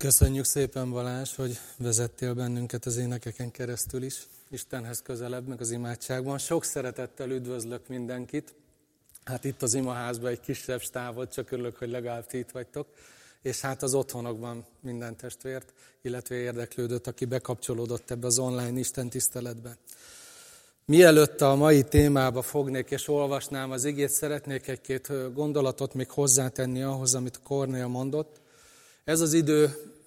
Köszönjük szépen Balázs, hogy vezettél bennünket az énekeken keresztül is, Istenhez közelebb, meg az imádságban. Sok szeretettel üdvözlök mindenkit. Hát itt az imaházban egy kisebb stávot, csak örülök, hogy legalább ti itt vagytok. És hát az otthonokban minden testvért, illetve érdeklődött, aki bekapcsolódott ebbe az online Isten tiszteletbe. Mielőtt a mai témába fognék és olvasnám az igét, szeretnék egy-két gondolatot még hozzátenni ahhoz, amit Kornél mondott. Ez az idő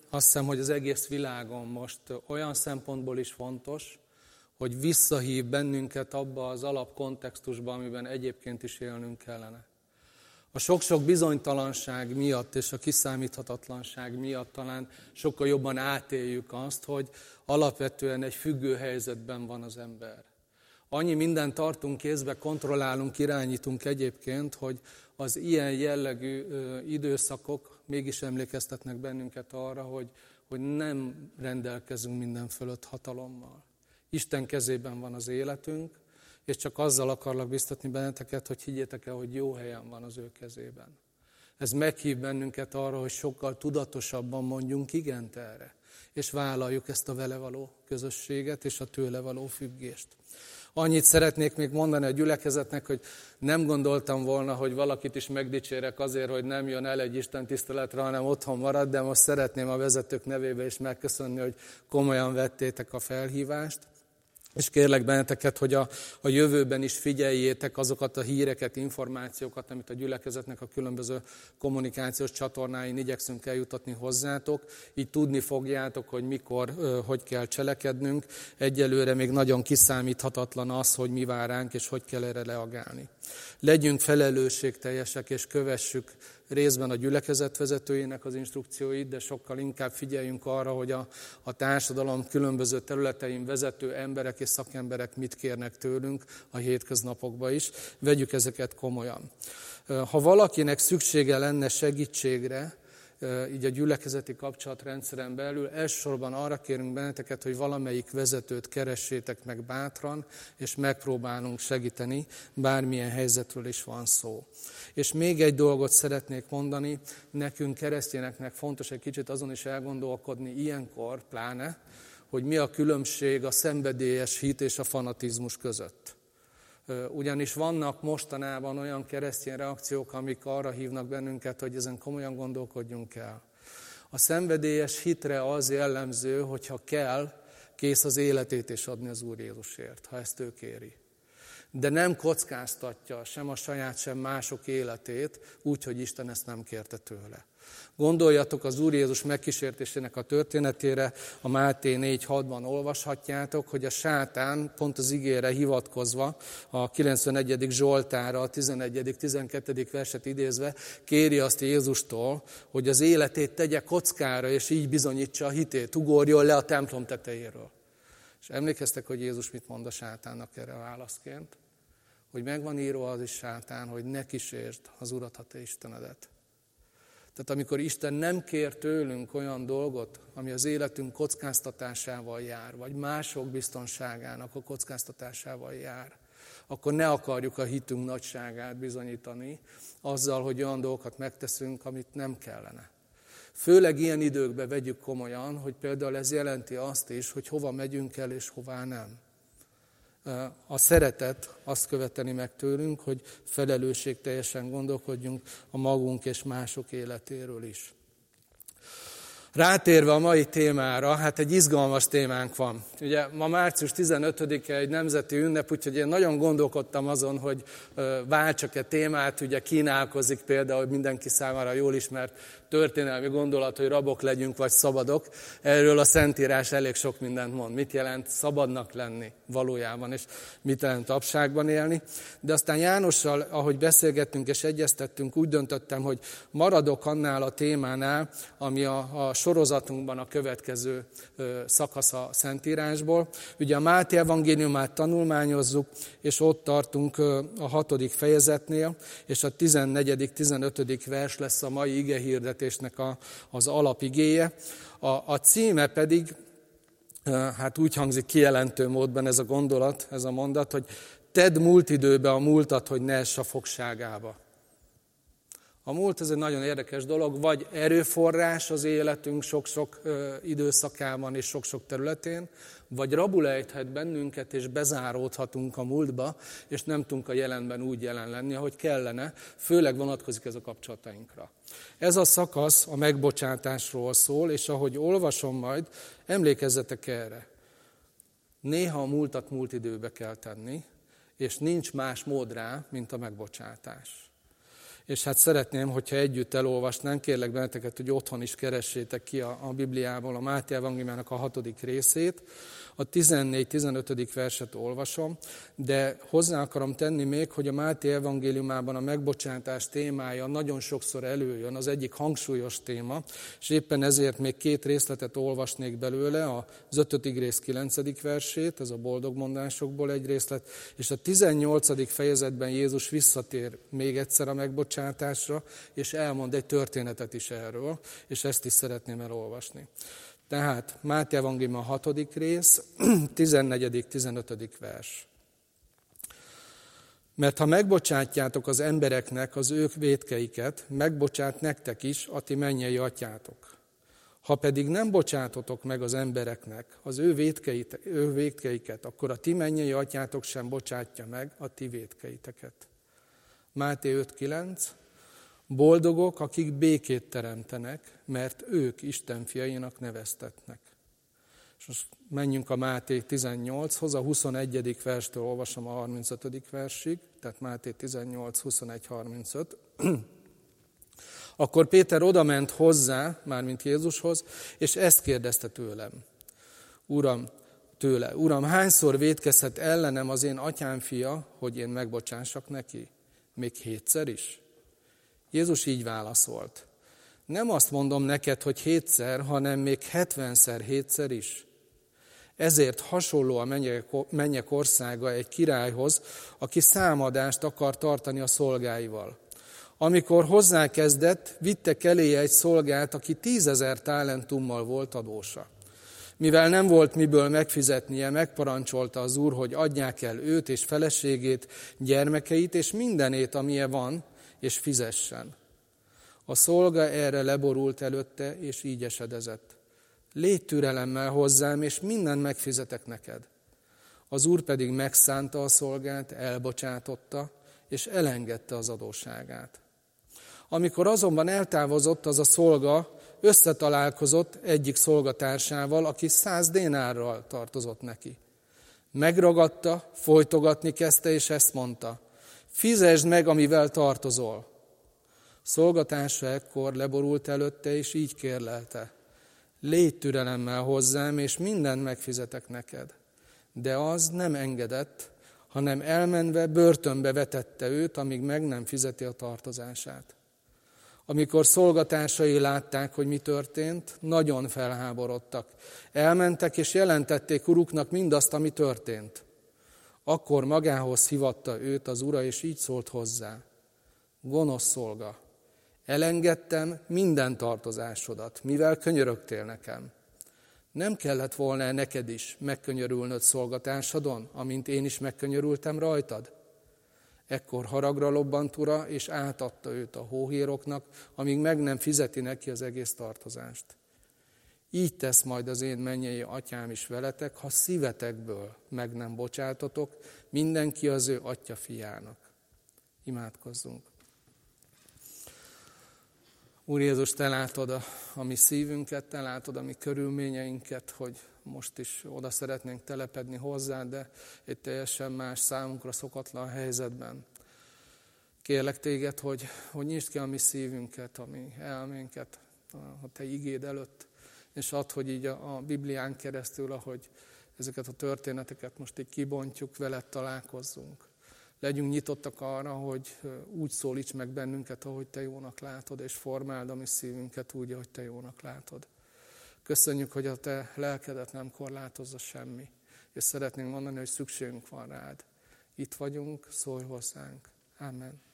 azt hiszem, hogy az egész világon most olyan szempontból is fontos, hogy visszahív bennünket abba az alapkontextusba, amiben egyébként is élnünk kellene. A sok-sok bizonytalanság miatt és a kiszámíthatatlanság miatt talán sokkal jobban átéljük azt, hogy alapvetően egy függő helyzetben van az ember. Annyi mindent tartunk kézbe, kontrollálunk, irányítunk egyébként, hogy az ilyen jellegű időszakok mégis emlékeztetnek bennünket arra, hogy, hogy nem rendelkezünk minden fölött hatalommal. Isten kezében van az életünk, és csak azzal akarlak biztatni benneteket, hogy higgyétek el, hogy jó helyen van az ő kezében. Ez meghív bennünket arra, hogy sokkal tudatosabban mondjunk igent erre, és vállaljuk ezt a vele való közösséget és a tőle való függést. Annyit szeretnék még mondani a gyülekezetnek, hogy nem gondoltam volna, hogy valakit is megdicsérek azért, hogy nem jön el egy Isten tiszteletre, hanem otthon marad, de most szeretném a vezetők nevébe is megköszönni, hogy komolyan vettétek a felhívást. És kérlek benneteket, hogy a, a jövőben is figyeljétek azokat a híreket, információkat, amit a gyülekezetnek a különböző kommunikációs csatornáin igyekszünk eljutatni hozzátok. Így tudni fogjátok, hogy mikor, hogy kell cselekednünk. Egyelőre még nagyon kiszámíthatatlan az, hogy mi vár ránk, és hogy kell erre reagálni. Legyünk felelősségteljesek, és kövessük részben a gyülekezet vezetőjének az instrukcióit, de sokkal inkább figyeljünk arra, hogy a, a társadalom különböző területein vezető emberek és szakemberek mit kérnek tőlünk a hétköznapokban is. Vegyük ezeket komolyan. Ha valakinek szüksége lenne segítségre, így a gyülekezeti kapcsolatrendszeren belül. Elsősorban arra kérünk benneteket, hogy valamelyik vezetőt keressétek meg bátran, és megpróbálunk segíteni, bármilyen helyzetről is van szó. És még egy dolgot szeretnék mondani, nekünk keresztényeknek fontos egy kicsit azon is elgondolkodni ilyenkor, pláne, hogy mi a különbség a szenvedélyes hit és a fanatizmus között. Ugyanis vannak mostanában olyan keresztény reakciók, amik arra hívnak bennünket, hogy ezen komolyan gondolkodjunk el. A szenvedélyes hitre az jellemző, hogyha kell, kész az életét is adni az Úr Jézusért, ha ezt ő kéri. De nem kockáztatja sem a saját, sem mások életét, úgy, hogy Isten ezt nem kérte tőle. Gondoljatok az Úr Jézus megkísértésének a történetére, a Máté 4.6-ban olvashatjátok, hogy a sátán pont az igére hivatkozva, a 91. Zsoltára, a 11. 12. verset idézve, kéri azt Jézustól, hogy az életét tegye kockára, és így bizonyítsa a hitét, ugorjon le a templom tetejéről. És emlékeztek, hogy Jézus mit mond a sátánnak erre a válaszként? Hogy megvan írva az is sátán, hogy ne kísértsd az Urat, ha te Istenedet. Tehát amikor Isten nem kér tőlünk olyan dolgot, ami az életünk kockáztatásával jár, vagy mások biztonságának a kockáztatásával jár, akkor ne akarjuk a hitünk nagyságát bizonyítani azzal, hogy olyan dolgokat megteszünk, amit nem kellene. Főleg ilyen időkben vegyük komolyan, hogy például ez jelenti azt is, hogy hova megyünk el és hová nem a szeretet azt követeni meg tőlünk, hogy felelősségteljesen gondolkodjunk a magunk és mások életéről is. Rátérve a mai témára, hát egy izgalmas témánk van. Ugye ma március 15-e egy nemzeti ünnep, úgyhogy én nagyon gondolkodtam azon, hogy váltsak-e témát, ugye kínálkozik például mindenki számára jól ismert történelmi gondolat, hogy rabok legyünk, vagy szabadok. Erről a Szentírás elég sok mindent mond. Mit jelent szabadnak lenni valójában, és mit jelent abságban élni. De aztán Jánossal, ahogy beszélgettünk és egyeztettünk, úgy döntöttem, hogy maradok annál a témánál, ami a, a sorozatunkban a következő szakasz a Szentírásból. Ugye a Máté evangéliumát tanulmányozzuk, és ott tartunk a hatodik fejezetnél, és a 14.-15. vers lesz a mai ige hirdetésnek a, az alapigéje. A, a címe pedig, hát úgy hangzik kijelentő módban ez a gondolat, ez a mondat, hogy tedd múlt időbe a múltat, hogy ne ess a fogságába. A múlt ez egy nagyon érdekes dolog, vagy erőforrás az életünk sok-sok időszakában és sok-sok területén, vagy rabulejthet bennünket, és bezáródhatunk a múltba, és nem tudunk a jelenben úgy jelen lenni, ahogy kellene, főleg vonatkozik ez a kapcsolatainkra. Ez a szakasz a megbocsátásról szól, és ahogy olvasom majd, emlékezzetek erre. Néha a múltat múlt időbe kell tenni, és nincs más mód rá, mint a megbocsátás. És hát szeretném, hogyha együtt elolvasnánk, kérlek benneteket, hogy otthon is keressétek ki a, a Bibliából a Máté Evangéliumának a hatodik részét, a 14-15. verset olvasom, de hozzá akarom tenni még, hogy a Máté evangéliumában a megbocsátás témája nagyon sokszor előjön, az egyik hangsúlyos téma, és éppen ezért még két részletet olvasnék belőle, az 5. rész 9. versét, ez a boldog mondásokból egy részlet, és a 18. fejezetben Jézus visszatér még egyszer a megbocsátásra, és elmond egy történetet is erről, és ezt is szeretném elolvasni. Tehát Máté Evangélium a hatodik rész, 14.-15. vers. Mert ha megbocsátjátok az embereknek az ők vétkeiket, megbocsát nektek is a ti mennyei atyátok. Ha pedig nem bocsátotok meg az embereknek az ő, vétkeit, ő vétkeiket, akkor a ti mennyei atyátok sem bocsátja meg a ti vétkeiteket. Máté 5.9 Boldogok, akik békét teremtenek, mert ők Isten fiainak neveztetnek. És most menjünk a Máté 18-hoz, a 21. verstől olvasom a 35. versig, tehát Máté 18, 21, 35. Akkor Péter odament hozzá, mármint Jézushoz, és ezt kérdezte tőlem. Uram, tőle, Uram, hányszor védkezhet ellenem az én atyám fia, hogy én megbocsássak neki? Még hétszer is? Jézus így válaszolt. Nem azt mondom neked, hogy hétszer, hanem még hetvenszer hétszer is. Ezért hasonló a mennyek országa egy királyhoz, aki számadást akar tartani a szolgáival. Amikor hozzákezdett, vittek eléje egy szolgát, aki tízezer talentummal volt adósa. Mivel nem volt miből megfizetnie, megparancsolta az úr, hogy adják el őt és feleségét, gyermekeit és mindenét, amilyen van, és fizessen. A szolga erre leborult előtte, és így esedezett. Légy türelemmel hozzám, és mindent megfizetek neked. Az úr pedig megszánta a szolgát, elbocsátotta, és elengedte az adóságát. Amikor azonban eltávozott az a szolga, összetalálkozott egyik szolgatársával, aki száz dénárral tartozott neki. Megragadta, folytogatni kezdte, és ezt mondta. Fizesd meg, amivel tartozol. Szolgatársa ekkor leborult előtte, és így kérlelte. Légy türelemmel hozzám, és mindent megfizetek neked. De az nem engedett, hanem elmenve börtönbe vetette őt, amíg meg nem fizeti a tartozását. Amikor szolgatársai látták, hogy mi történt, nagyon felháborodtak. Elmentek és jelentették uruknak mindazt, ami történt. Akkor magához hivatta őt az ura, és így szólt hozzá. Gonosz szolga, elengedtem minden tartozásodat, mivel könyörögtél nekem. Nem kellett volna neked is megkönyörülnöd szolgatársadon, amint én is megkönyörültem rajtad? Ekkor haragra lobbant ura, és átadta őt a hóhíroknak, amíg meg nem fizeti neki az egész tartozást. Így tesz majd az én mennyei atyám is veletek, ha szívetekből meg nem bocsátotok mindenki az ő atya fiának. Imádkozzunk. Úr Jézus, Te látod a, a mi szívünket, Te látod a mi körülményeinket, hogy most is oda szeretnénk telepedni hozzá, de egy teljesen más számunkra szokatlan helyzetben. Kérlek Téged, hogy, hogy nyisd ki a mi szívünket, a mi elménket a Te igéd előtt, és add, hogy így a, a Biblián keresztül, ahogy ezeket a történeteket most így kibontjuk, veled találkozzunk. Legyünk nyitottak arra, hogy úgy szólíts meg bennünket, ahogy Te jónak látod, és formáld a mi szívünket úgy, ahogy Te jónak látod. Köszönjük, hogy a Te lelkedet nem korlátozza semmi, és szeretnénk mondani, hogy szükségünk van rád. Itt vagyunk, szólj hozzánk. Amen.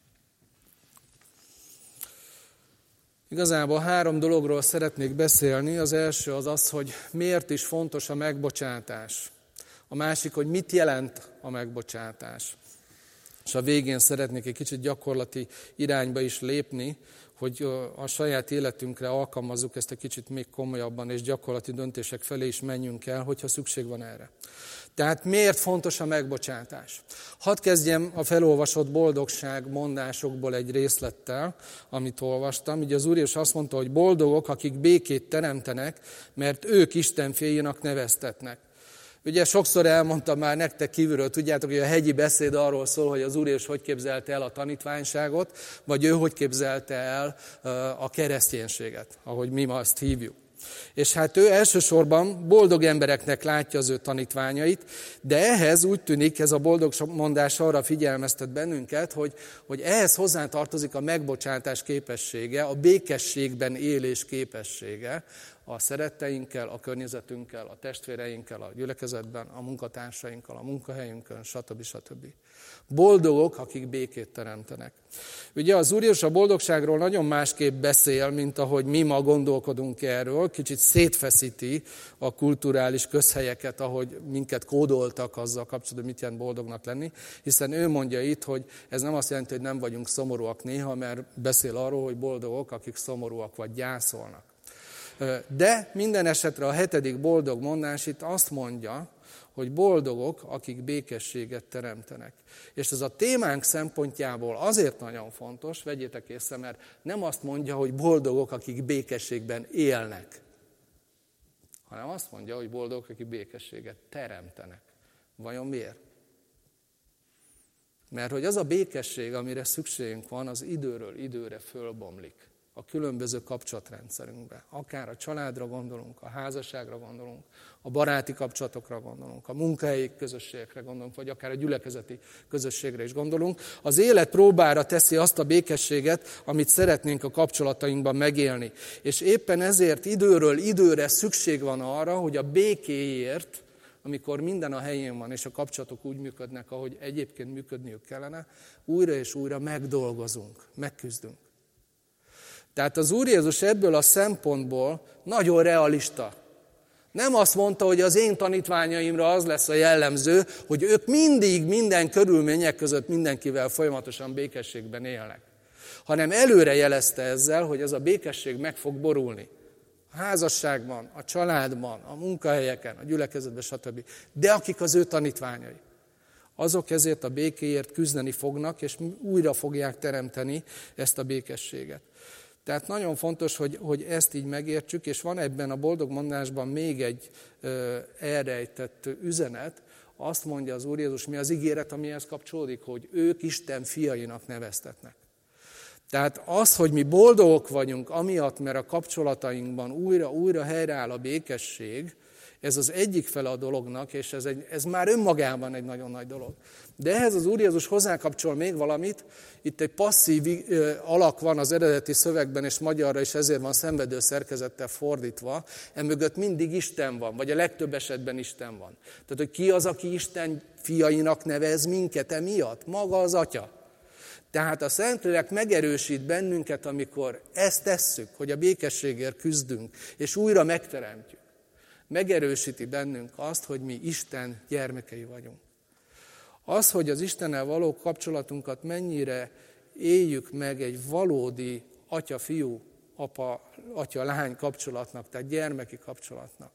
Igazából három dologról szeretnék beszélni. Az első az az, hogy miért is fontos a megbocsátás. A másik, hogy mit jelent a megbocsátás. és a végén szeretnék egy kicsit gyakorlati irányba is lépni, hogy a saját életünkre alkalmazzuk ezt egy kicsit még komolyabban, és gyakorlati döntések felé is menjünk el, hogyha szükség van erre. Tehát miért fontos a megbocsátás? Hadd kezdjem a felolvasott boldogság mondásokból egy részlettel, amit olvastam. Ugye az Úr is azt mondta, hogy boldogok, akik békét teremtenek, mert ők Isten fiainak neveztetnek. Ugye sokszor elmondtam már nektek kívülről, tudjátok, hogy a hegyi beszéd arról szól, hogy az Úr és hogy képzelte el a tanítványságot, vagy ő hogy képzelte el a kereszténységet, ahogy mi ma azt hívjuk. És hát ő elsősorban boldog embereknek látja az ő tanítványait, de ehhez úgy tűnik, ez a boldog mondás arra figyelmeztet bennünket, hogy, hogy ehhez hozzá tartozik a megbocsátás képessége, a békességben élés képessége, a szeretteinkkel, a környezetünkkel, a testvéreinkkel, a gyülekezetben, a munkatársainkkal, a munkahelyünkön, stb. stb. Boldogok, akik békét teremtenek. Ugye az Úr Jézus a boldogságról nagyon másképp beszél, mint ahogy mi ma gondolkodunk erről, kicsit szétfeszíti a kulturális közhelyeket, ahogy minket kódoltak azzal kapcsolatban, mit jelent boldognak lenni, hiszen ő mondja itt, hogy ez nem azt jelenti, hogy nem vagyunk szomorúak néha, mert beszél arról, hogy boldogok, akik szomorúak vagy gyászolnak. De minden esetre a hetedik boldog mondás itt azt mondja, hogy boldogok, akik békességet teremtenek. És ez a témánk szempontjából azért nagyon fontos, vegyétek észre, mert nem azt mondja, hogy boldogok, akik békességben élnek, hanem azt mondja, hogy boldogok, akik békességet teremtenek. Vajon miért? Mert hogy az a békesség, amire szükségünk van, az időről időre fölbomlik a különböző kapcsolatrendszerünkbe. Akár a családra gondolunk, a házasságra gondolunk, a baráti kapcsolatokra gondolunk, a munkahelyi közösségekre gondolunk, vagy akár a gyülekezeti közösségre is gondolunk. Az élet próbára teszi azt a békességet, amit szeretnénk a kapcsolatainkban megélni. És éppen ezért időről időre szükség van arra, hogy a békéért, amikor minden a helyén van, és a kapcsolatok úgy működnek, ahogy egyébként működniük kellene, újra és újra megdolgozunk, megküzdünk. Tehát az Úr Jézus ebből a szempontból nagyon realista. Nem azt mondta, hogy az én tanítványaimra az lesz a jellemző, hogy ők mindig minden körülmények között mindenkivel folyamatosan békességben élnek. Hanem előre jelezte ezzel, hogy ez a békesség meg fog borulni. A házasságban, a családban, a munkahelyeken, a gyülekezetben, stb. De akik az ő tanítványai, azok ezért a békéért küzdeni fognak, és újra fogják teremteni ezt a békességet. Tehát nagyon fontos, hogy, hogy ezt így megértsük, és van ebben a boldog mondásban még egy ö, elrejtett üzenet, azt mondja az Úr Jézus, mi az ígéret, amihez kapcsolódik, hogy ők Isten fiainak neveztetnek. Tehát az, hogy mi boldogok vagyunk, amiatt, mert a kapcsolatainkban újra-újra helyreáll a békesség, ez az egyik fele a dolognak, és ez, egy, ez már önmagában egy nagyon nagy dolog. De ehhez az Úr Jézus hozzákapcsol még valamit, itt egy passzív alak van az eredeti szövegben, és magyarra is ezért van szenvedő szerkezettel fordítva, emögött mindig Isten van, vagy a legtöbb esetben Isten van. Tehát, hogy ki az, aki Isten fiainak nevez minket emiatt? Maga az Atya. Tehát a Szentlélek megerősít bennünket, amikor ezt tesszük, hogy a békességért küzdünk, és újra megteremtjük megerősíti bennünk azt, hogy mi Isten gyermekei vagyunk. Az, hogy az Istennel való kapcsolatunkat mennyire éljük meg egy valódi atya-fiú, apa, atya-lány kapcsolatnak, tehát gyermeki kapcsolatnak.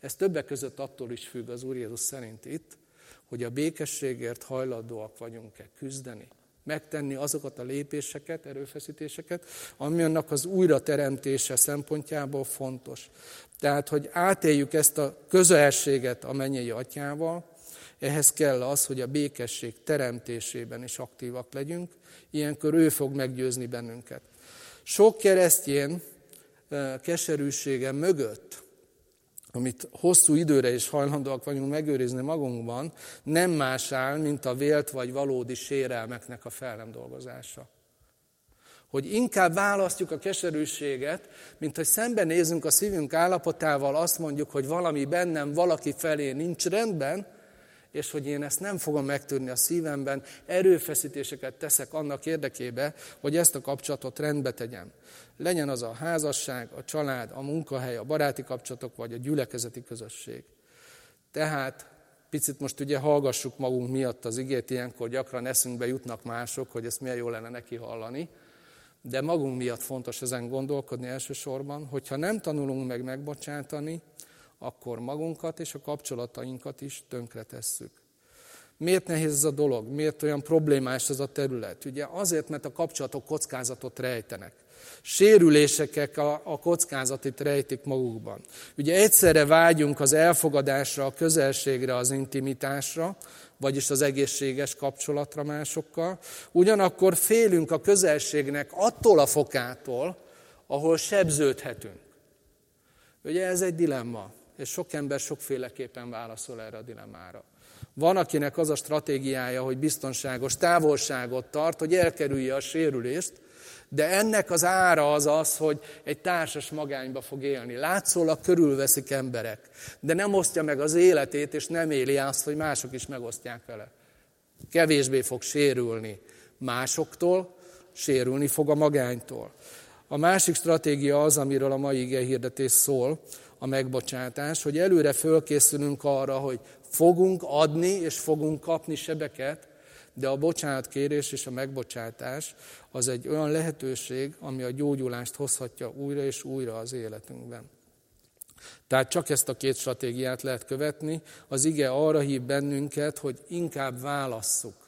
Ez többek között attól is függ az Úr Jézus szerint itt, hogy a békességért hajlandóak vagyunk-e küzdeni, megtenni azokat a lépéseket, erőfeszítéseket, ami annak az újrateremtése szempontjából fontos. Tehát, hogy átéljük ezt a közelséget a mennyei atyával, ehhez kell az, hogy a békesség teremtésében is aktívak legyünk, ilyenkor ő fog meggyőzni bennünket. Sok keresztjén keserűsége mögött, amit hosszú időre is hajlandóak vagyunk megőrizni magunkban, nem más áll, mint a vélt vagy valódi sérelmeknek a fel nem dolgozása. Hogy inkább választjuk a keserűséget, mint hogy szembenézünk a szívünk állapotával, azt mondjuk, hogy valami bennem valaki felé nincs rendben, és hogy én ezt nem fogom megtudni a szívemben, erőfeszítéseket teszek annak érdekébe, hogy ezt a kapcsolatot rendbe tegyem. Legyen az a házasság, a család, a munkahely, a baráti kapcsolatok, vagy a gyülekezeti közösség. Tehát Picit most ugye hallgassuk magunk miatt az igét, ilyenkor gyakran eszünkbe jutnak mások, hogy ezt milyen jó lenne neki hallani. De magunk miatt fontos ezen gondolkodni elsősorban, hogyha nem tanulunk meg megbocsátani, akkor magunkat és a kapcsolatainkat is tönkretesszük. Miért nehéz ez a dolog? Miért olyan problémás ez a terület? Ugye azért, mert a kapcsolatok kockázatot rejtenek. Sérülések a, a kockázatit rejtik magukban. Ugye egyszerre vágyunk az elfogadásra, a közelségre, az intimitásra, vagyis az egészséges kapcsolatra másokkal, ugyanakkor félünk a közelségnek attól a fokától, ahol sebződhetünk. Ugye ez egy dilemma, és sok ember sokféleképpen válaszol erre a dilemmára. Van, akinek az a stratégiája, hogy biztonságos távolságot tart, hogy elkerülje a sérülést, de ennek az ára az az, hogy egy társas magányba fog élni. Látszólag körülveszik emberek, de nem osztja meg az életét, és nem éli azt, hogy mások is megosztják vele. Kevésbé fog sérülni másoktól, sérülni fog a magánytól. A másik stratégia az, amiről a mai ige hirdetés szól, a megbocsátás, hogy előre fölkészülünk arra, hogy fogunk adni és fogunk kapni sebeket, de a bocsánatkérés és a megbocsátás az egy olyan lehetőség, ami a gyógyulást hozhatja újra és újra az életünkben. Tehát csak ezt a két stratégiát lehet követni. Az ige arra hív bennünket, hogy inkább válasszuk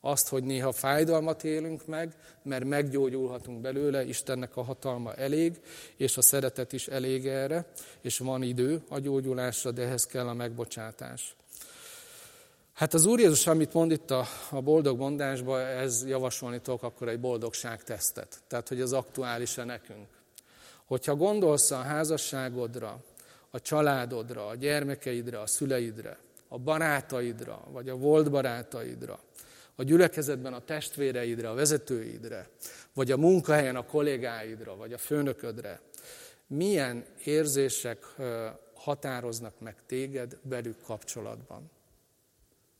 azt, hogy néha fájdalmat élünk meg, mert meggyógyulhatunk belőle, Istennek a hatalma elég, és a szeretet is elég erre, és van idő a gyógyulásra, de ehhez kell a megbocsátás. Hát az Úr Jézus, amit mond itt a, a boldog mondásban, ez javasolni tudok akkor egy boldogságtesztet. Tehát, hogy az aktuális-e nekünk. Hogyha gondolsz a házasságodra, a családodra, a gyermekeidre, a szüleidre, a barátaidra, vagy a volt barátaidra, a gyülekezetben a testvéreidre, a vezetőidre, vagy a munkahelyen a kollégáidra, vagy a főnöködre, milyen érzések határoznak meg téged velük kapcsolatban?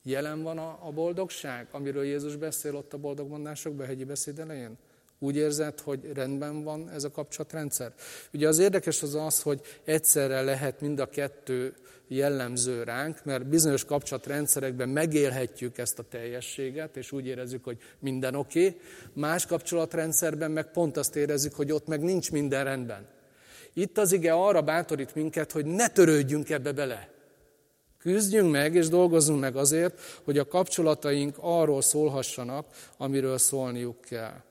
Jelen van a, a boldogság, amiről Jézus beszél ott a boldogmondásokban, a hegyi beszéd elején? Úgy érzed, hogy rendben van ez a kapcsolatrendszer? Ugye az érdekes az az, hogy egyszerre lehet mind a kettő jellemző ránk, mert bizonyos kapcsolatrendszerekben megélhetjük ezt a teljességet, és úgy érezzük, hogy minden oké. Okay. Más kapcsolatrendszerben meg pont azt érezzük, hogy ott meg nincs minden rendben. Itt az ige arra bátorít minket, hogy ne törődjünk ebbe bele. Küzdjünk meg és dolgozzunk meg azért, hogy a kapcsolataink arról szólhassanak, amiről szólniuk kell.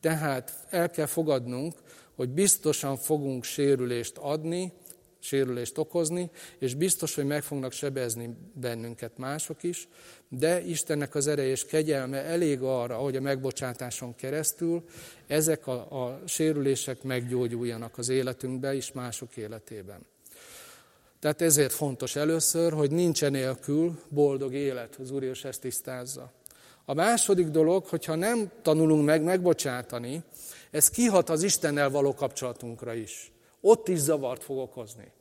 Tehát el kell fogadnunk, hogy biztosan fogunk sérülést adni, sérülést okozni, és biztos, hogy meg fognak sebezni bennünket mások is, de Istennek az ereje és kegyelme elég arra, hogy a megbocsátáson keresztül ezek a, a sérülések meggyógyuljanak az életünkbe és mások életében. Tehát ezért fontos először, hogy nincsen nélkül boldog élet, az Úr Jézus ezt tisztázza. A második dolog, hogyha nem tanulunk meg megbocsátani, ez kihat az Istennel való kapcsolatunkra is. Ott is zavart fog okozni.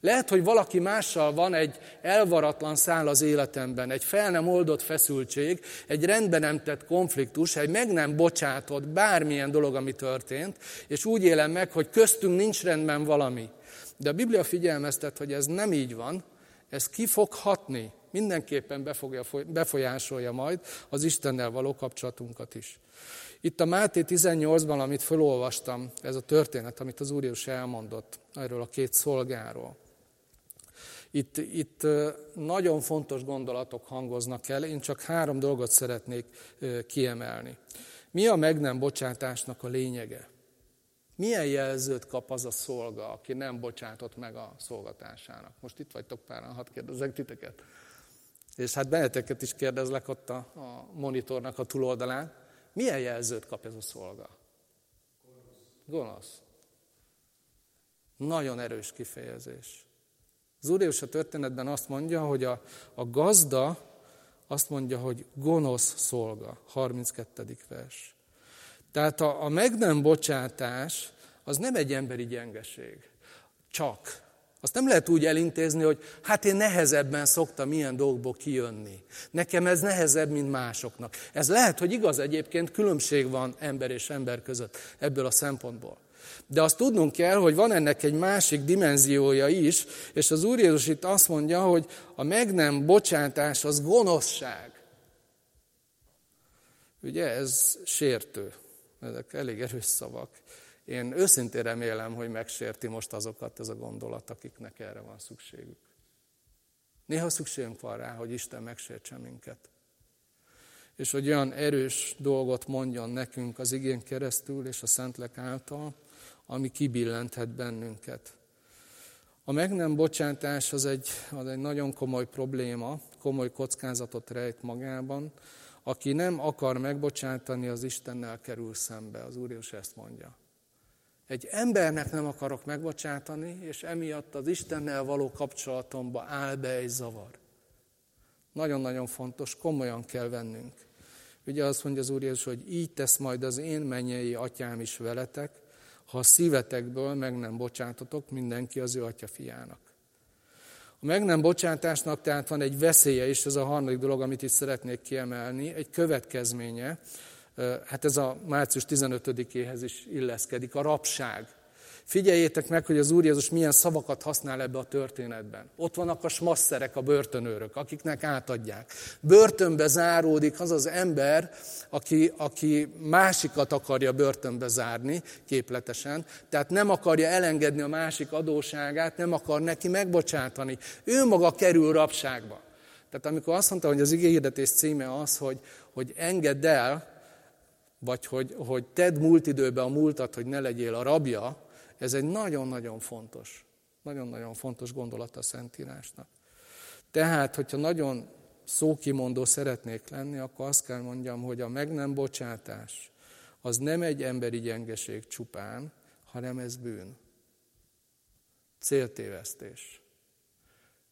Lehet, hogy valaki mással van egy elvaratlan szál az életemben, egy fel nem oldott feszültség, egy rendben nem tett konfliktus, egy meg nem bocsátott bármilyen dolog, ami történt, és úgy élem meg, hogy köztünk nincs rendben valami. De a Biblia figyelmeztet, hogy ez nem így van, ez ki fog hatni, mindenképpen befolyásolja majd az Istennel való kapcsolatunkat is. Itt a Máté 18-ban, amit felolvastam, ez a történet, amit az Úr Jézus elmondott erről a két szolgáról. Itt, itt nagyon fontos gondolatok hangoznak el, én csak három dolgot szeretnék kiemelni. Mi a meg nem bocsátásnak a lényege? Milyen jelzőt kap az a szolga, aki nem bocsátott meg a szolgatásának? Most itt vagytok páran, hadd kérdezek titeket. És hát benneteket is kérdezlek ott a, a monitornak a túloldalán. Milyen jelzőt kap ez a szolga? Gonosz. Nagyon erős kifejezés. Az Úr a történetben azt mondja, hogy a, a gazda azt mondja, hogy gonosz szolga, 32. vers. Tehát a, a meg nem bocsátás az nem egy emberi gyengeség. Csak. Azt nem lehet úgy elintézni, hogy hát én nehezebben szoktam ilyen dolgokból kijönni. Nekem ez nehezebb, mint másoknak. Ez lehet, hogy igaz egyébként, különbség van ember és ember között ebből a szempontból. De azt tudnunk kell, hogy van ennek egy másik dimenziója is, és az Úr Jézus itt azt mondja, hogy a meg nem bocsátás az gonoszság. Ugye ez sértő. Ezek elég erős szavak. Én őszintén remélem, hogy megsérti most azokat ez a gondolat, akiknek erre van szükségük. Néha szükségünk van rá, hogy Isten megsértse minket. És hogy olyan erős dolgot mondjon nekünk az igén keresztül és a Szentlek által, ami kibillenthet bennünket. A meg nem bocsátás az egy, az egy nagyon komoly probléma, komoly kockázatot rejt magában. Aki nem akar megbocsátani, az Istennel kerül szembe. Az Úr is ezt mondja. Egy embernek nem akarok megbocsátani, és emiatt az Istennel való kapcsolatomba áll be egy zavar. Nagyon-nagyon fontos, komolyan kell vennünk. Ugye azt mondja az Úr Jézus, hogy így tesz majd az én mennyei atyám is veletek, ha a szívetekből meg nem bocsátotok mindenki az ő atya fiának. A meg nem bocsátásnak tehát van egy veszélye is, ez a harmadik dolog, amit itt szeretnék kiemelni, egy következménye, hát ez a március 15-éhez is illeszkedik, a rabság. Figyeljétek meg, hogy az Úr Jézus milyen szavakat használ ebbe a történetben. Ott vannak a smasszerek, a börtönőrök, akiknek átadják. Börtönbe záródik az az ember, aki, aki másikat akarja börtönbe zárni, képletesen, tehát nem akarja elengedni a másik adóságát, nem akar neki megbocsátani. Ő maga kerül rabságba. Tehát amikor azt mondta, hogy az igényhirdetés címe az, hogy, hogy engedd el, vagy hogy, hogy tedd múlt időben a múltat, hogy ne legyél a rabja, ez egy nagyon-nagyon fontos, nagyon-nagyon fontos gondolat a Szentírásnak. Tehát, hogyha nagyon szókimondó szeretnék lenni, akkor azt kell mondjam, hogy a meg nem bocsátás az nem egy emberi gyengeség csupán, hanem ez bűn. Céltévesztés.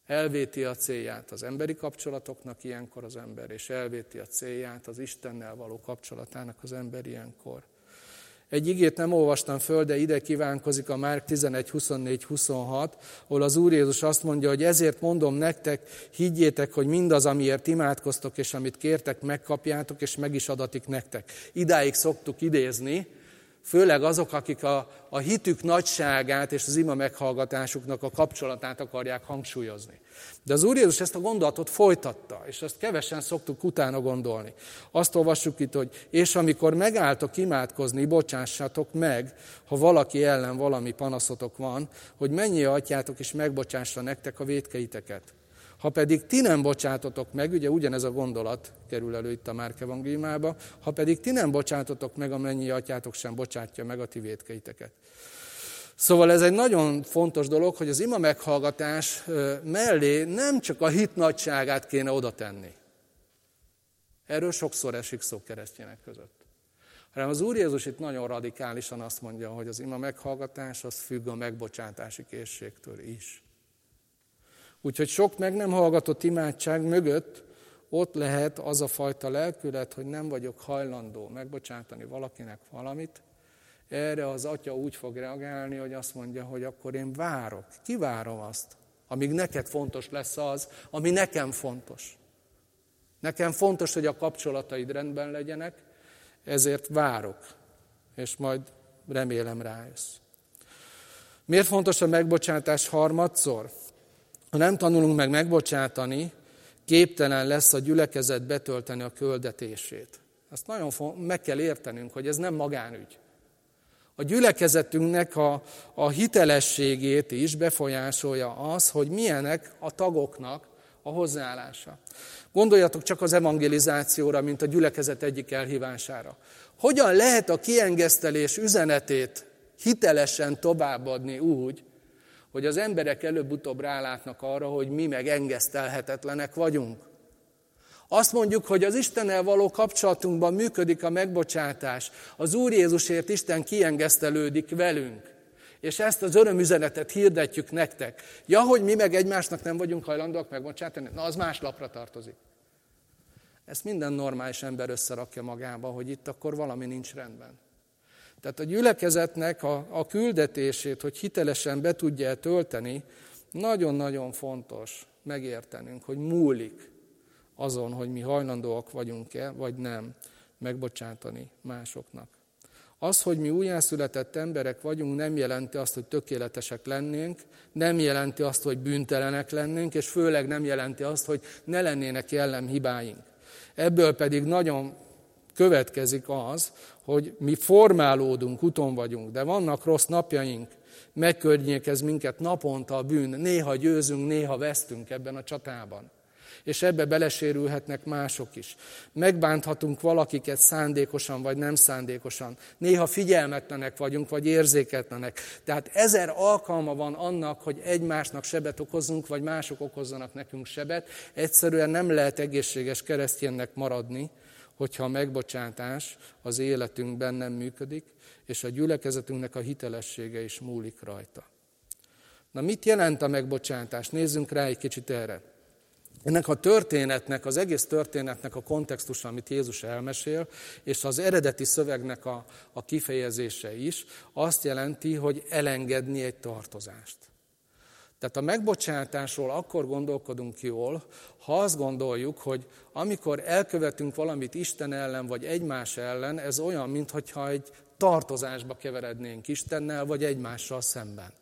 Elvéti a célját az emberi kapcsolatoknak ilyenkor az ember, és elvéti a célját az Istennel való kapcsolatának az ember ilyenkor. Egy igét nem olvastam föl, de ide kívánkozik a Márk 11, 24, 26, ahol az Úr Jézus azt mondja, hogy ezért mondom nektek, higgyétek, hogy mindaz, amiért imádkoztok, és amit kértek, megkapjátok, és meg is adatik nektek. Idáig szoktuk idézni, Főleg azok, akik a, a hitük nagyságát és az ima meghallgatásuknak a kapcsolatát akarják hangsúlyozni. De az Úr Jézus ezt a gondolatot folytatta, és ezt kevesen szoktuk utána gondolni. Azt olvassuk itt, hogy és amikor megálltok imádkozni, bocsássatok meg, ha valaki ellen valami panaszotok van, hogy mennyi atyátok is megbocsássa nektek a védkeiteket. Ha pedig ti nem bocsátotok meg, ugye ugyanez a gondolat kerül elő itt a Márk evangéliumába, ha pedig ti nem bocsátotok meg, amennyi atyátok sem bocsátja meg a ti védkeiteket. Szóval ez egy nagyon fontos dolog, hogy az ima meghallgatás mellé nem csak a hit nagyságát kéne oda tenni. Erről sokszor esik szó keresztjének között. Hanem az Úr Jézus itt nagyon radikálisan azt mondja, hogy az ima meghallgatás az függ a megbocsátási készségtől is. Úgyhogy sok meg nem hallgatott imádság mögött ott lehet az a fajta lelkület, hogy nem vagyok hajlandó megbocsátani valakinek valamit, erre az atya úgy fog reagálni, hogy azt mondja, hogy akkor én várok, kivárom azt, amíg neked fontos lesz az, ami nekem fontos. Nekem fontos, hogy a kapcsolataid rendben legyenek, ezért várok, és majd remélem rájössz. Miért fontos a megbocsátás harmadszor? Ha nem tanulunk meg megbocsátani, képtelen lesz a gyülekezet betölteni a küldetését. Azt nagyon meg kell értenünk, hogy ez nem magánügy. A gyülekezetünknek a, a hitelességét is befolyásolja az, hogy milyenek a tagoknak a hozzáállása. Gondoljatok csak az evangelizációra, mint a gyülekezet egyik elhívására. Hogyan lehet a kiengesztelés üzenetét hitelesen továbbadni úgy, hogy az emberek előbb-utóbb rálátnak arra, hogy mi meg engesztelhetetlenek vagyunk. Azt mondjuk, hogy az Istennel való kapcsolatunkban működik a megbocsátás. Az Úr Jézusért Isten kiengesztelődik velünk. És ezt az örömüzenetet hirdetjük nektek. Ja, hogy mi meg egymásnak nem vagyunk hajlandóak megbocsátani? Na, az más lapra tartozik. Ezt minden normális ember összerakja magába, hogy itt akkor valami nincs rendben. Tehát a gyülekezetnek a, a küldetését, hogy hitelesen be tudja tölteni, nagyon-nagyon fontos megértenünk, hogy múlik azon, hogy mi hajlandóak vagyunk-e, vagy nem megbocsátani másoknak. Az, hogy mi újjászületett emberek vagyunk, nem jelenti azt, hogy tökéletesek lennénk, nem jelenti azt, hogy bűntelenek lennénk, és főleg nem jelenti azt, hogy ne lennének jellemhibáink. Ebből pedig nagyon következik az, hogy mi formálódunk, uton vagyunk, de vannak rossz napjaink, megkörnyékez minket naponta a bűn, néha győzünk, néha vesztünk ebben a csatában és ebbe belesérülhetnek mások is. Megbánthatunk valakiket szándékosan vagy nem szándékosan. Néha figyelmetlenek vagyunk, vagy érzéketlenek. Tehát ezer alkalma van annak, hogy egymásnak sebet okozunk, vagy mások okozzanak nekünk sebet. Egyszerűen nem lehet egészséges keresztjénnek maradni, hogyha a megbocsátás az életünkben nem működik, és a gyülekezetünknek a hitelessége is múlik rajta. Na mit jelent a megbocsátás? Nézzünk rá egy kicsit erre. Ennek a történetnek, az egész történetnek a kontextusa, amit Jézus elmesél, és az eredeti szövegnek a, a kifejezése is azt jelenti, hogy elengedni egy tartozást. Tehát a megbocsátásról akkor gondolkodunk jól, ha azt gondoljuk, hogy amikor elkövetünk valamit Isten ellen vagy egymás ellen, ez olyan, mintha egy tartozásba keverednénk Istennel vagy egymással szemben.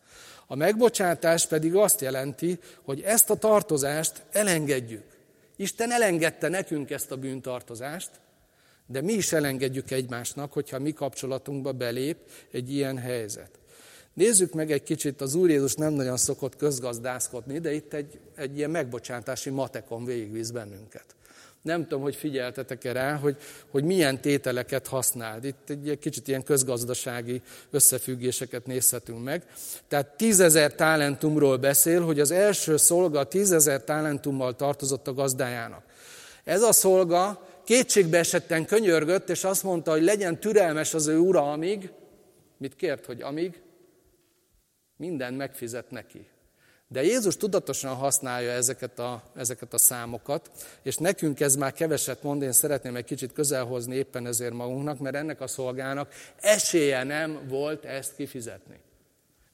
A megbocsátás pedig azt jelenti, hogy ezt a tartozást elengedjük. Isten elengedte nekünk ezt a bűntartozást, de mi is elengedjük egymásnak, hogyha mi kapcsolatunkba belép egy ilyen helyzet. Nézzük meg egy kicsit, az Úr Jézus nem nagyon szokott közgazdászkodni, de itt egy, egy ilyen megbocsátási matekon végigvíz bennünket. Nem tudom, hogy figyeltetek-e rá, hogy, hogy milyen tételeket használ. Itt egy kicsit ilyen közgazdasági összefüggéseket nézhetünk meg. Tehát tízezer talentumról beszél, hogy az első szolga tízezer talentummal tartozott a gazdájának. Ez a szolga kétségbe esetten könyörgött, és azt mondta, hogy legyen türelmes az ő ura, amíg, mit kért, hogy amíg minden megfizet neki. De Jézus tudatosan használja ezeket a, ezeket a számokat, és nekünk ez már keveset mond, én szeretném egy kicsit közelhozni éppen ezért magunknak, mert ennek a szolgának esélye nem volt ezt kifizetni.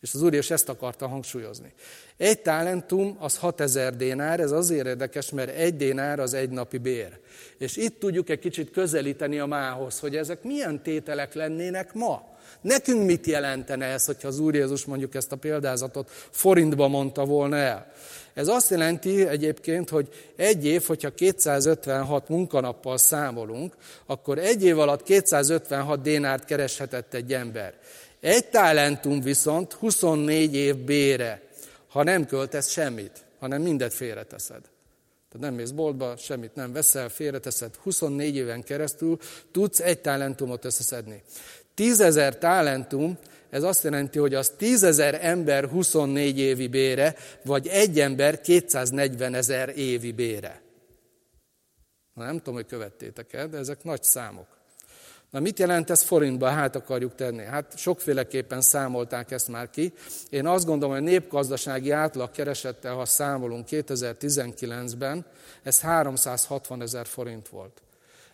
És az Úr is ezt akarta hangsúlyozni. Egy talentum az 6000 dénár, ez azért érdekes, mert egy dénár az egy napi bér. És itt tudjuk egy kicsit közelíteni a mához, hogy ezek milyen tételek lennének ma. Nekünk mit jelentene ez, hogyha az Úr Jézus mondjuk ezt a példázatot forintba mondta volna el? Ez azt jelenti egyébként, hogy egy év, hogyha 256 munkanappal számolunk, akkor egy év alatt 256 dénárt kereshetett egy ember. Egy talentum viszont 24 év bére, ha nem költesz semmit, hanem mindet félreteszed. Tehát nem mész boltba, semmit nem veszel, félreteszed, 24 éven keresztül tudsz egy talentumot összeszedni. Tízezer talentum, ez azt jelenti, hogy az tízezer ember 24 évi bére, vagy egy ember 240 ezer évi bére. Na, nem tudom, hogy követtétek el, de ezek nagy számok. Na mit jelent ez forintba, hát akarjuk tenni? Hát sokféleképpen számolták ezt már ki. Én azt gondolom, hogy a népgazdasági átlag keresettel, ha számolunk 2019-ben, ez 360 ezer forint volt.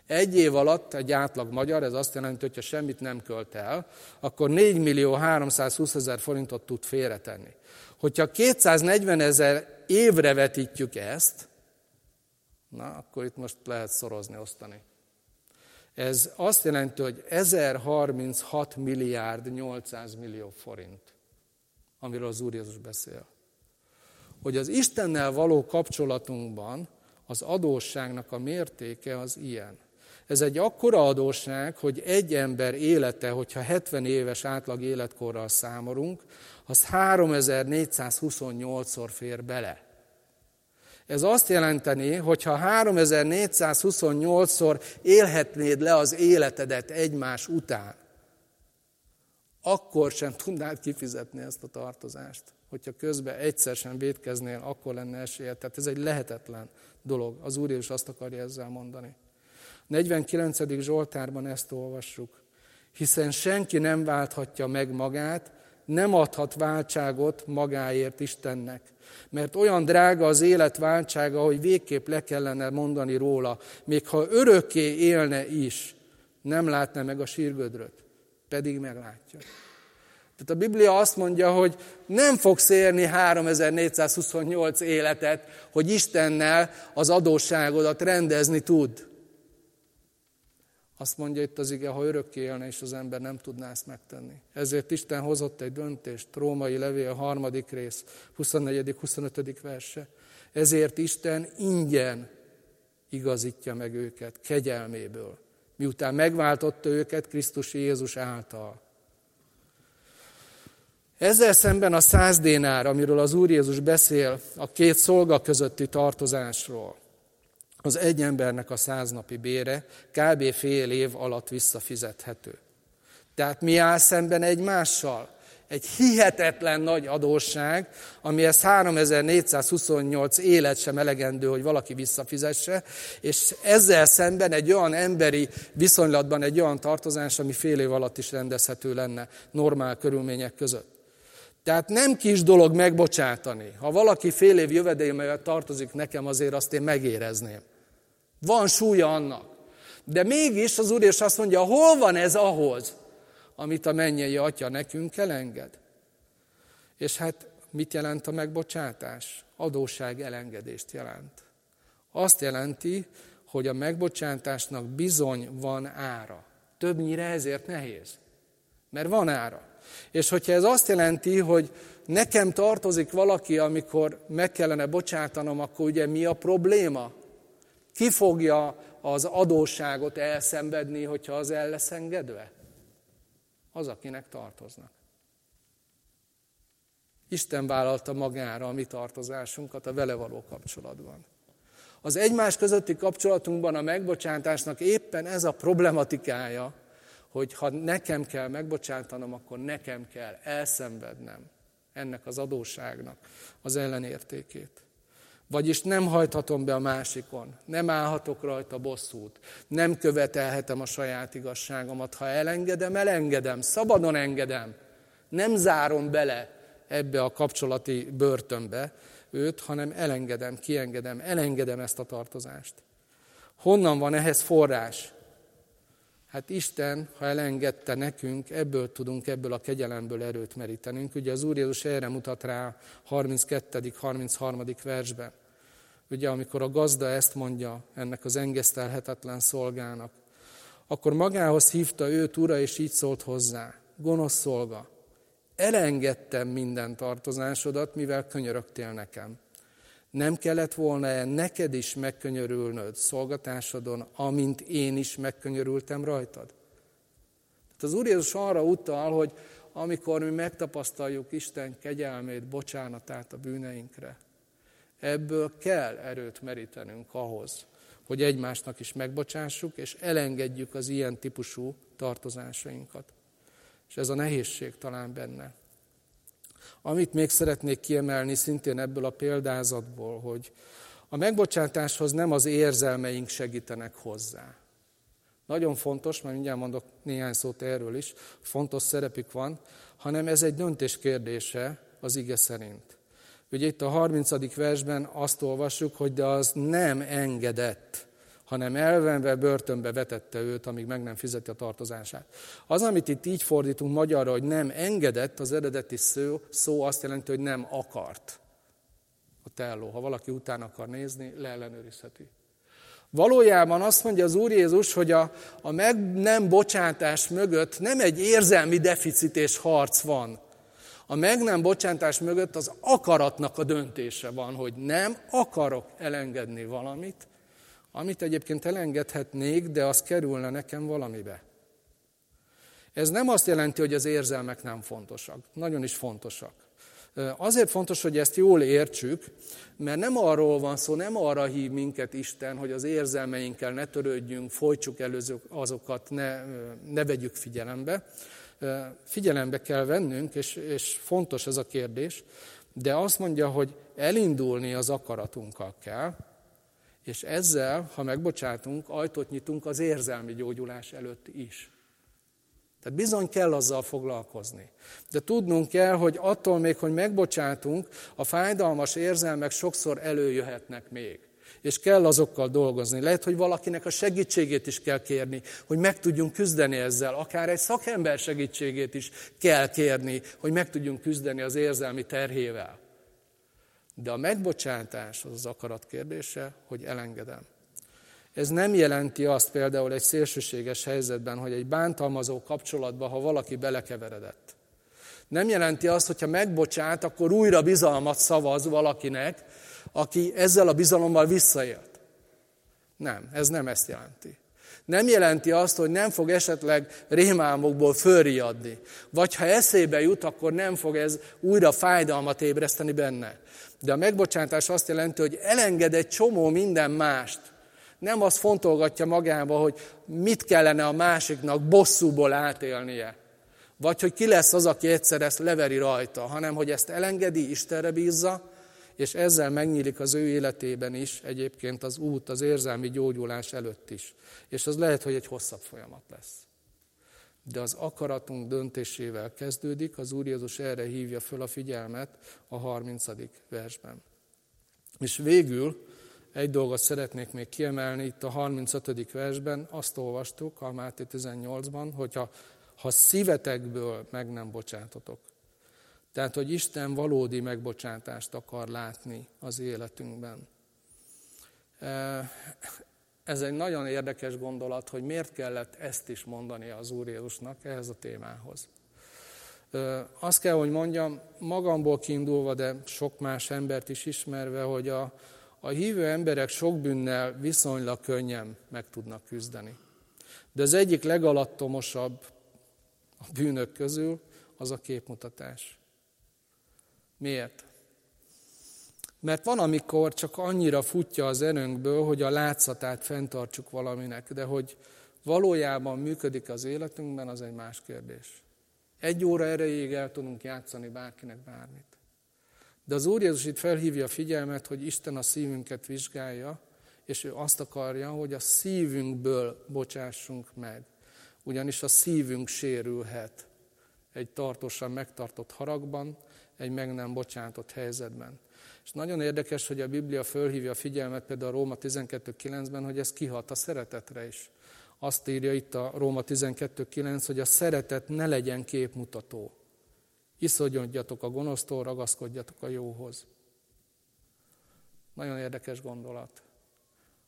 Egy év alatt egy átlag magyar, ez azt jelenti, hogy ha semmit nem költ el, akkor 4 millió 320 ezer forintot tud félretenni. Hogyha 240 ezer évre vetítjük ezt, na, akkor itt most lehet szorozni, osztani. Ez azt jelenti, hogy 1036 milliárd 800 millió forint, amiről az Úr Jézus beszél. Hogy az Istennel való kapcsolatunkban az adósságnak a mértéke az ilyen. Ez egy akkora adósság, hogy egy ember élete, hogyha 70 éves átlag életkorral számolunk, az 3428-szor fér bele. Ez azt jelenteni, hogy ha 3428-szor élhetnéd le az életedet egymás után, akkor sem tudnád kifizetni ezt a tartozást. Hogyha közben egyszer sem védkeznél, akkor lenne esélye. Tehát ez egy lehetetlen dolog. Az Úr is azt akarja ezzel mondani. 49. Zsoltárban ezt olvassuk. Hiszen senki nem válthatja meg magát, nem adhat váltságot magáért Istennek. Mert olyan drága az élet váltsága, hogy végképp le kellene mondani róla, még ha örökké élne is, nem látna meg a sírgödröt, pedig meglátja. Tehát a Biblia azt mondja, hogy nem fogsz érni 3428 életet, hogy Istennel az adósságodat rendezni tud. Azt mondja itt az ige, ha örökké élne, és az ember nem tudná ezt megtenni. Ezért Isten hozott egy döntést, Római levél, harmadik rész, 24.-25. verse. Ezért Isten ingyen igazítja meg őket, kegyelméből, miután megváltotta őket Krisztus Jézus által. Ezzel szemben a száz dénár, amiről az Úr Jézus beszél, a két szolga közötti tartozásról, az egy embernek a száznapi bére kb. fél év alatt visszafizethető. Tehát mi áll szemben egymással? Egy hihetetlen nagy adósság, amihez 3428 élet sem elegendő, hogy valaki visszafizesse, és ezzel szemben egy olyan emberi viszonylatban egy olyan tartozás, ami fél év alatt is rendezhető lenne normál körülmények között. Tehát nem kis dolog megbocsátani. Ha valaki fél év jövedelmével tartozik nekem, azért azt én megérezném. Van súlya annak. De mégis az Úr és azt mondja, hol van ez ahhoz, amit a mennyei atya nekünk elenged? És hát mit jelent a megbocsátás? Adóság elengedést jelent. Azt jelenti, hogy a megbocsátásnak bizony van ára. Többnyire ezért nehéz. Mert van ára. És hogyha ez azt jelenti, hogy nekem tartozik valaki, amikor meg kellene bocsátanom, akkor ugye mi a probléma? Ki fogja az adósságot elszenvedni, hogyha az el lesz engedve? Az, akinek tartoznak. Isten vállalta magára a mi tartozásunkat a vele való kapcsolatban. Az egymás közötti kapcsolatunkban a megbocsátásnak éppen ez a problematikája, hogy ha nekem kell megbocsátanom, akkor nekem kell elszenvednem ennek az adóságnak az ellenértékét. Vagyis nem hajthatom be a másikon, nem állhatok rajta bosszút, nem követelhetem a saját igazságomat. Ha elengedem, elengedem, szabadon engedem. Nem zárom bele ebbe a kapcsolati börtönbe őt, hanem elengedem, kiengedem, elengedem ezt a tartozást. Honnan van ehhez forrás? Hát Isten, ha elengedte nekünk, ebből tudunk, ebből a kegyelemből erőt merítenünk. Ugye az Úr Jézus erre mutat rá 32. 33. versben. Ugye amikor a gazda ezt mondja ennek az engesztelhetetlen szolgának, akkor magához hívta őt ura, és így szólt hozzá, gonosz szolga, elengedtem minden tartozásodat, mivel könyörögtél nekem. Nem kellett volna-e neked is megkönyörülnöd szolgatásodon, amint én is megkönyörültem rajtad? Tehát az Úr Jézus arra utal, hogy amikor mi megtapasztaljuk Isten kegyelmét, bocsánatát a bűneinkre, ebből kell erőt merítenünk ahhoz, hogy egymásnak is megbocsássuk, és elengedjük az ilyen típusú tartozásainkat. És ez a nehézség talán benne. Amit még szeretnék kiemelni szintén ebből a példázatból, hogy a megbocsátáshoz nem az érzelmeink segítenek hozzá. Nagyon fontos, mert mindjárt mondok néhány szót erről is, fontos szerepük van, hanem ez egy döntés kérdése az ige szerint. Ugye itt a 30. versben azt olvassuk, hogy de az nem engedett hanem elvenve börtönbe vetette őt, amíg meg nem fizeti a tartozását. Az, amit itt így fordítunk magyarra, hogy nem engedett, az eredeti szó, szó azt jelenti, hogy nem akart a telló. Ha valaki után akar nézni, leellenőrizheti. Valójában azt mondja az Úr Jézus, hogy a, a meg nem bocsátás mögött nem egy érzelmi deficit és harc van. A meg nem bocsátás mögött az akaratnak a döntése van, hogy nem akarok elengedni valamit, amit egyébként elengedhetnék, de az kerülne nekem valamibe. Ez nem azt jelenti, hogy az érzelmek nem fontosak. Nagyon is fontosak. Azért fontos, hogy ezt jól értsük, mert nem arról van szó, nem arra hív minket Isten, hogy az érzelmeinkkel ne törődjünk, folytsuk el azokat, ne, ne vegyük figyelembe. Figyelembe kell vennünk, és, és fontos ez a kérdés, de azt mondja, hogy elindulni az akaratunkkal kell, és ezzel, ha megbocsátunk, ajtót nyitunk az érzelmi gyógyulás előtt is. Tehát bizony kell azzal foglalkozni. De tudnunk kell, hogy attól még, hogy megbocsátunk, a fájdalmas érzelmek sokszor előjöhetnek még. És kell azokkal dolgozni. Lehet, hogy valakinek a segítségét is kell kérni, hogy meg tudjunk küzdeni ezzel. Akár egy szakember segítségét is kell kérni, hogy meg tudjunk küzdeni az érzelmi terhével. De a megbocsátás az az akarat kérdése, hogy elengedem. Ez nem jelenti azt például egy szélsőséges helyzetben, hogy egy bántalmazó kapcsolatban, ha valaki belekeveredett. Nem jelenti azt, hogyha megbocsát, akkor újra bizalmat szavaz valakinek, aki ezzel a bizalommal visszaélt. Nem, ez nem ezt jelenti. Nem jelenti azt, hogy nem fog esetleg rémálmokból fölriadni. Vagy ha eszébe jut, akkor nem fog ez újra fájdalmat ébreszteni benne. De a megbocsátás azt jelenti, hogy elenged egy csomó minden mást. Nem azt fontolgatja magába, hogy mit kellene a másiknak bosszúból átélnie. Vagy hogy ki lesz az, aki egyszer ezt leveri rajta, hanem hogy ezt elengedi, Istenre bízza, és ezzel megnyílik az ő életében is egyébként az út, az érzelmi gyógyulás előtt is. És az lehet, hogy egy hosszabb folyamat lesz. De az akaratunk döntésével kezdődik, az Úr Jézus erre hívja föl a figyelmet a 30. versben. És végül egy dolgot szeretnék még kiemelni, itt a 35. versben azt olvastuk a Máté 18-ban, hogyha ha szívetekből meg nem bocsátotok. Tehát, hogy Isten valódi megbocsátást akar látni az életünkben. Ez egy nagyon érdekes gondolat, hogy miért kellett ezt is mondani az Úr Jézusnak ehhez a témához. Azt kell, hogy mondjam, magamból kiindulva, de sok más embert is ismerve, hogy a, a hívő emberek sok bűnnel viszonylag könnyen meg tudnak küzdeni. De az egyik legalattomosabb a bűnök közül az a képmutatás. Miért? Mert van, amikor csak annyira futja az erőnkből, hogy a látszatát fenntartsuk valaminek, de hogy valójában működik az életünkben, az egy más kérdés. Egy óra erejéig el tudunk játszani bárkinek bármit. De az Úr Jézus itt felhívja a figyelmet, hogy Isten a szívünket vizsgálja, és ő azt akarja, hogy a szívünkből bocsássunk meg. Ugyanis a szívünk sérülhet egy tartósan megtartott haragban, egy meg nem bocsátott helyzetben. És nagyon érdekes, hogy a Biblia fölhívja a figyelmet például a Róma 12.9-ben, hogy ez kihat a szeretetre is. Azt írja itt a Róma 12.9, hogy a szeretet ne legyen képmutató. Iszonyodjatok a gonosztól, ragaszkodjatok a jóhoz. Nagyon érdekes gondolat.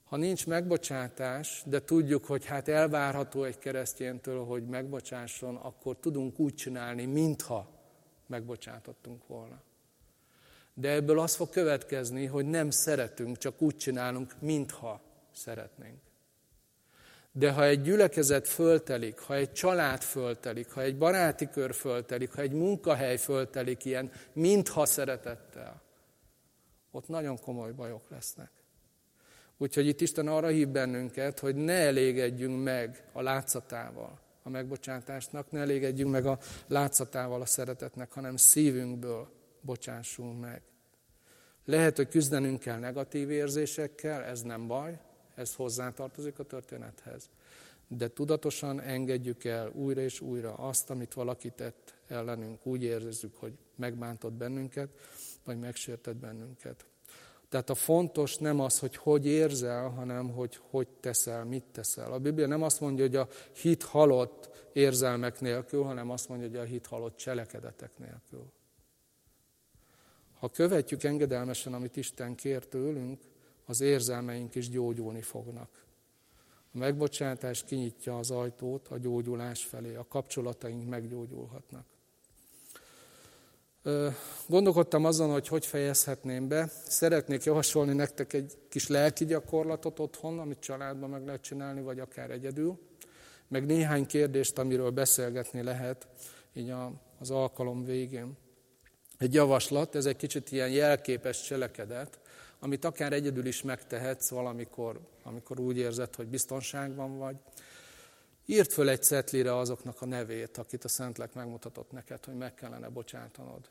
Ha nincs megbocsátás, de tudjuk, hogy hát elvárható egy keresztjéntől, hogy megbocsásson, akkor tudunk úgy csinálni, mintha megbocsátottunk volna. De ebből az fog következni, hogy nem szeretünk, csak úgy csinálunk, mintha szeretnénk. De ha egy gyülekezet föltelik, ha egy család föltelik, ha egy baráti kör föltelik, ha egy munkahely föltelik ilyen, mintha szeretettel, ott nagyon komoly bajok lesznek. Úgyhogy itt Isten arra hív bennünket, hogy ne elégedjünk meg a látszatával a megbocsátásnak, ne elégedjünk meg a látszatával a szeretetnek, hanem szívünkből bocsássunk meg. Lehet, hogy küzdenünk kell negatív érzésekkel, ez nem baj, ez hozzátartozik a történethez. De tudatosan engedjük el újra és újra azt, amit valaki tett ellenünk. Úgy érezzük, hogy megbántott bennünket, vagy megsértett bennünket. Tehát a fontos nem az, hogy hogy érzel, hanem hogy hogy teszel, mit teszel. A Biblia nem azt mondja, hogy a hit halott érzelmek nélkül, hanem azt mondja, hogy a hit halott cselekedetek nélkül. Ha követjük engedelmesen, amit Isten kér tőlünk, az érzelmeink is gyógyulni fognak. A megbocsátás kinyitja az ajtót a gyógyulás felé, a kapcsolataink meggyógyulhatnak. Gondolkodtam azon, hogy hogy fejezhetném be. Szeretnék javasolni nektek egy kis lelki gyakorlatot otthon, amit családban meg lehet csinálni, vagy akár egyedül. Meg néhány kérdést, amiről beszélgetni lehet így az alkalom végén. Egy javaslat, ez egy kicsit ilyen jelképes cselekedet, amit akár egyedül is megtehetsz valamikor, amikor úgy érzed, hogy biztonságban vagy. Írd föl egy cetlire azoknak a nevét, akit a Szentlek megmutatott neked, hogy meg kellene bocsátanod.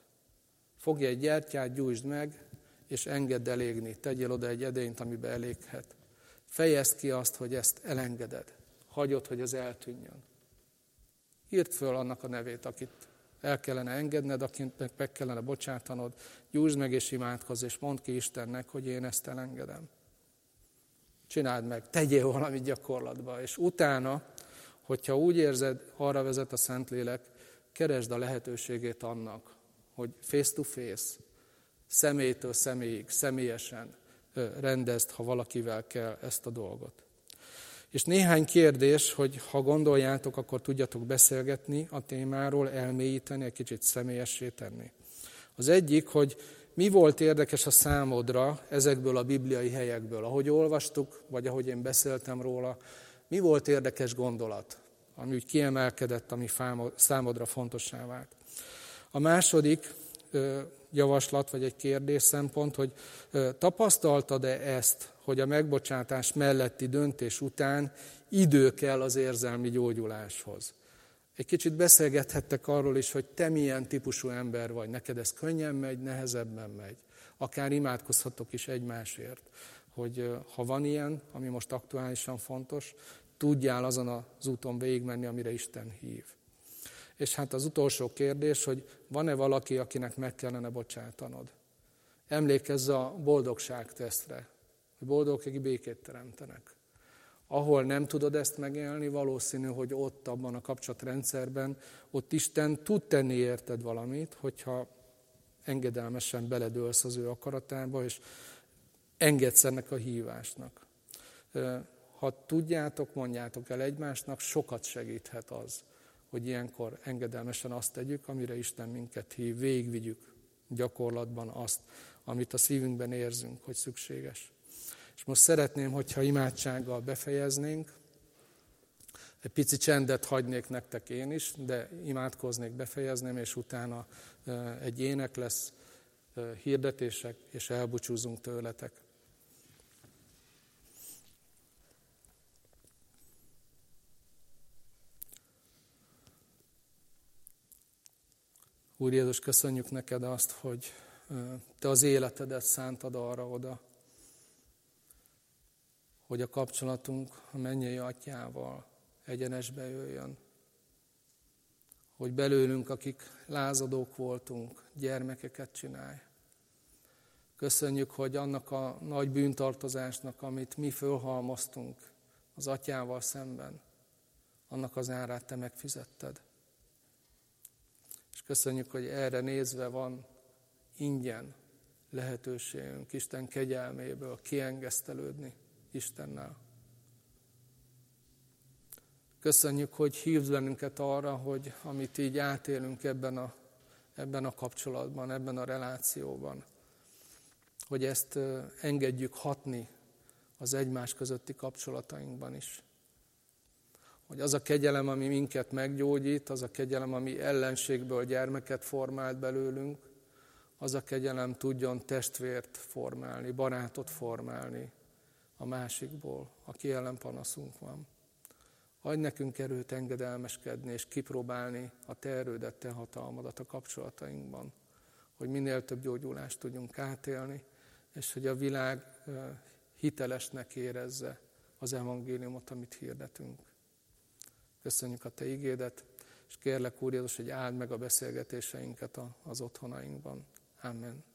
Fogj egy gyertyát, gyújtsd meg, és engedd el égni. Tegyél oda egy edényt, amibe eléghet. Fejezd ki azt, hogy ezt elengeded. Hagyod, hogy az eltűnjön. Írd föl annak a nevét, akit el kellene engedned, akinek meg kellene bocsátanod. Gyújtsd meg és imádkozz, és mondd ki Istennek, hogy én ezt elengedem. Csináld meg, tegyél valamit gyakorlatba, és utána hogyha úgy érzed, arra vezet a Szentlélek, keresd a lehetőségét annak, hogy face to face, személytől személyig, személyesen rendezd, ha valakivel kell ezt a dolgot. És néhány kérdés, hogy ha gondoljátok, akkor tudjatok beszélgetni a témáról, elmélyíteni, egy kicsit személyessé tenni. Az egyik, hogy mi volt érdekes a számodra ezekből a bibliai helyekből? Ahogy olvastuk, vagy ahogy én beszéltem róla, mi volt érdekes gondolat, ami úgy kiemelkedett, ami számodra fontossá vált? A második javaslat, vagy egy kérdés szempont, hogy tapasztaltad-e ezt, hogy a megbocsátás melletti döntés után idő kell az érzelmi gyógyuláshoz? Egy kicsit beszélgethettek arról is, hogy te milyen típusú ember vagy, neked ez könnyen megy, nehezebben megy. Akár imádkozhatok is egymásért, hogy ha van ilyen, ami most aktuálisan fontos, tudjál azon az úton végigmenni, amire Isten hív. És hát az utolsó kérdés, hogy van-e valaki, akinek meg kellene bocsátanod? Emlékezz a boldogság tesztre, hogy boldogok, akik békét teremtenek. Ahol nem tudod ezt megélni, valószínű, hogy ott abban a kapcsolatrendszerben, ott Isten tud tenni érted valamit, hogyha engedelmesen beledőlsz az ő akaratába, és engedsz ennek a hívásnak. Ha tudjátok, mondjátok el egymásnak, sokat segíthet az, hogy ilyenkor engedelmesen azt tegyük, amire Isten minket hív, végigvigyük gyakorlatban azt, amit a szívünkben érzünk, hogy szükséges. És most szeretném, hogyha imádsággal befejeznénk, egy pici csendet hagynék nektek én is, de imádkoznék, befejezném, és utána egy ének lesz, hirdetések, és elbúcsúzunk tőletek. Úr Jézus, köszönjük neked azt, hogy te az életedet szántad arra oda, hogy a kapcsolatunk a mennyei atyával egyenesbe jöjjön. Hogy belőlünk, akik lázadók voltunk, gyermekeket csinálj. Köszönjük, hogy annak a nagy bűntartozásnak, amit mi fölhalmoztunk az atyával szemben, annak az árát te megfizetted. Köszönjük, hogy erre nézve van ingyen lehetőségünk Isten kegyelméből kiengesztelődni Istennel. Köszönjük, hogy hívsz bennünket arra, hogy amit így átélünk ebben a, ebben a kapcsolatban, ebben a relációban, hogy ezt engedjük hatni az egymás közötti kapcsolatainkban is. Hogy az a kegyelem, ami minket meggyógyít, az a kegyelem, ami ellenségből gyermeket formált belőlünk, az a kegyelem tudjon testvért formálni, barátot formálni a másikból, aki ellen panaszunk van. Adj nekünk erőt engedelmeskedni és kipróbálni a te erődet, te hatalmadat a kapcsolatainkban, hogy minél több gyógyulást tudjunk átélni, és hogy a világ hitelesnek érezze az evangéliumot, amit hirdetünk. Köszönjük a Te igédet, és kérlek Úr Jézus, hogy áld meg a beszélgetéseinket az otthonainkban. Amen.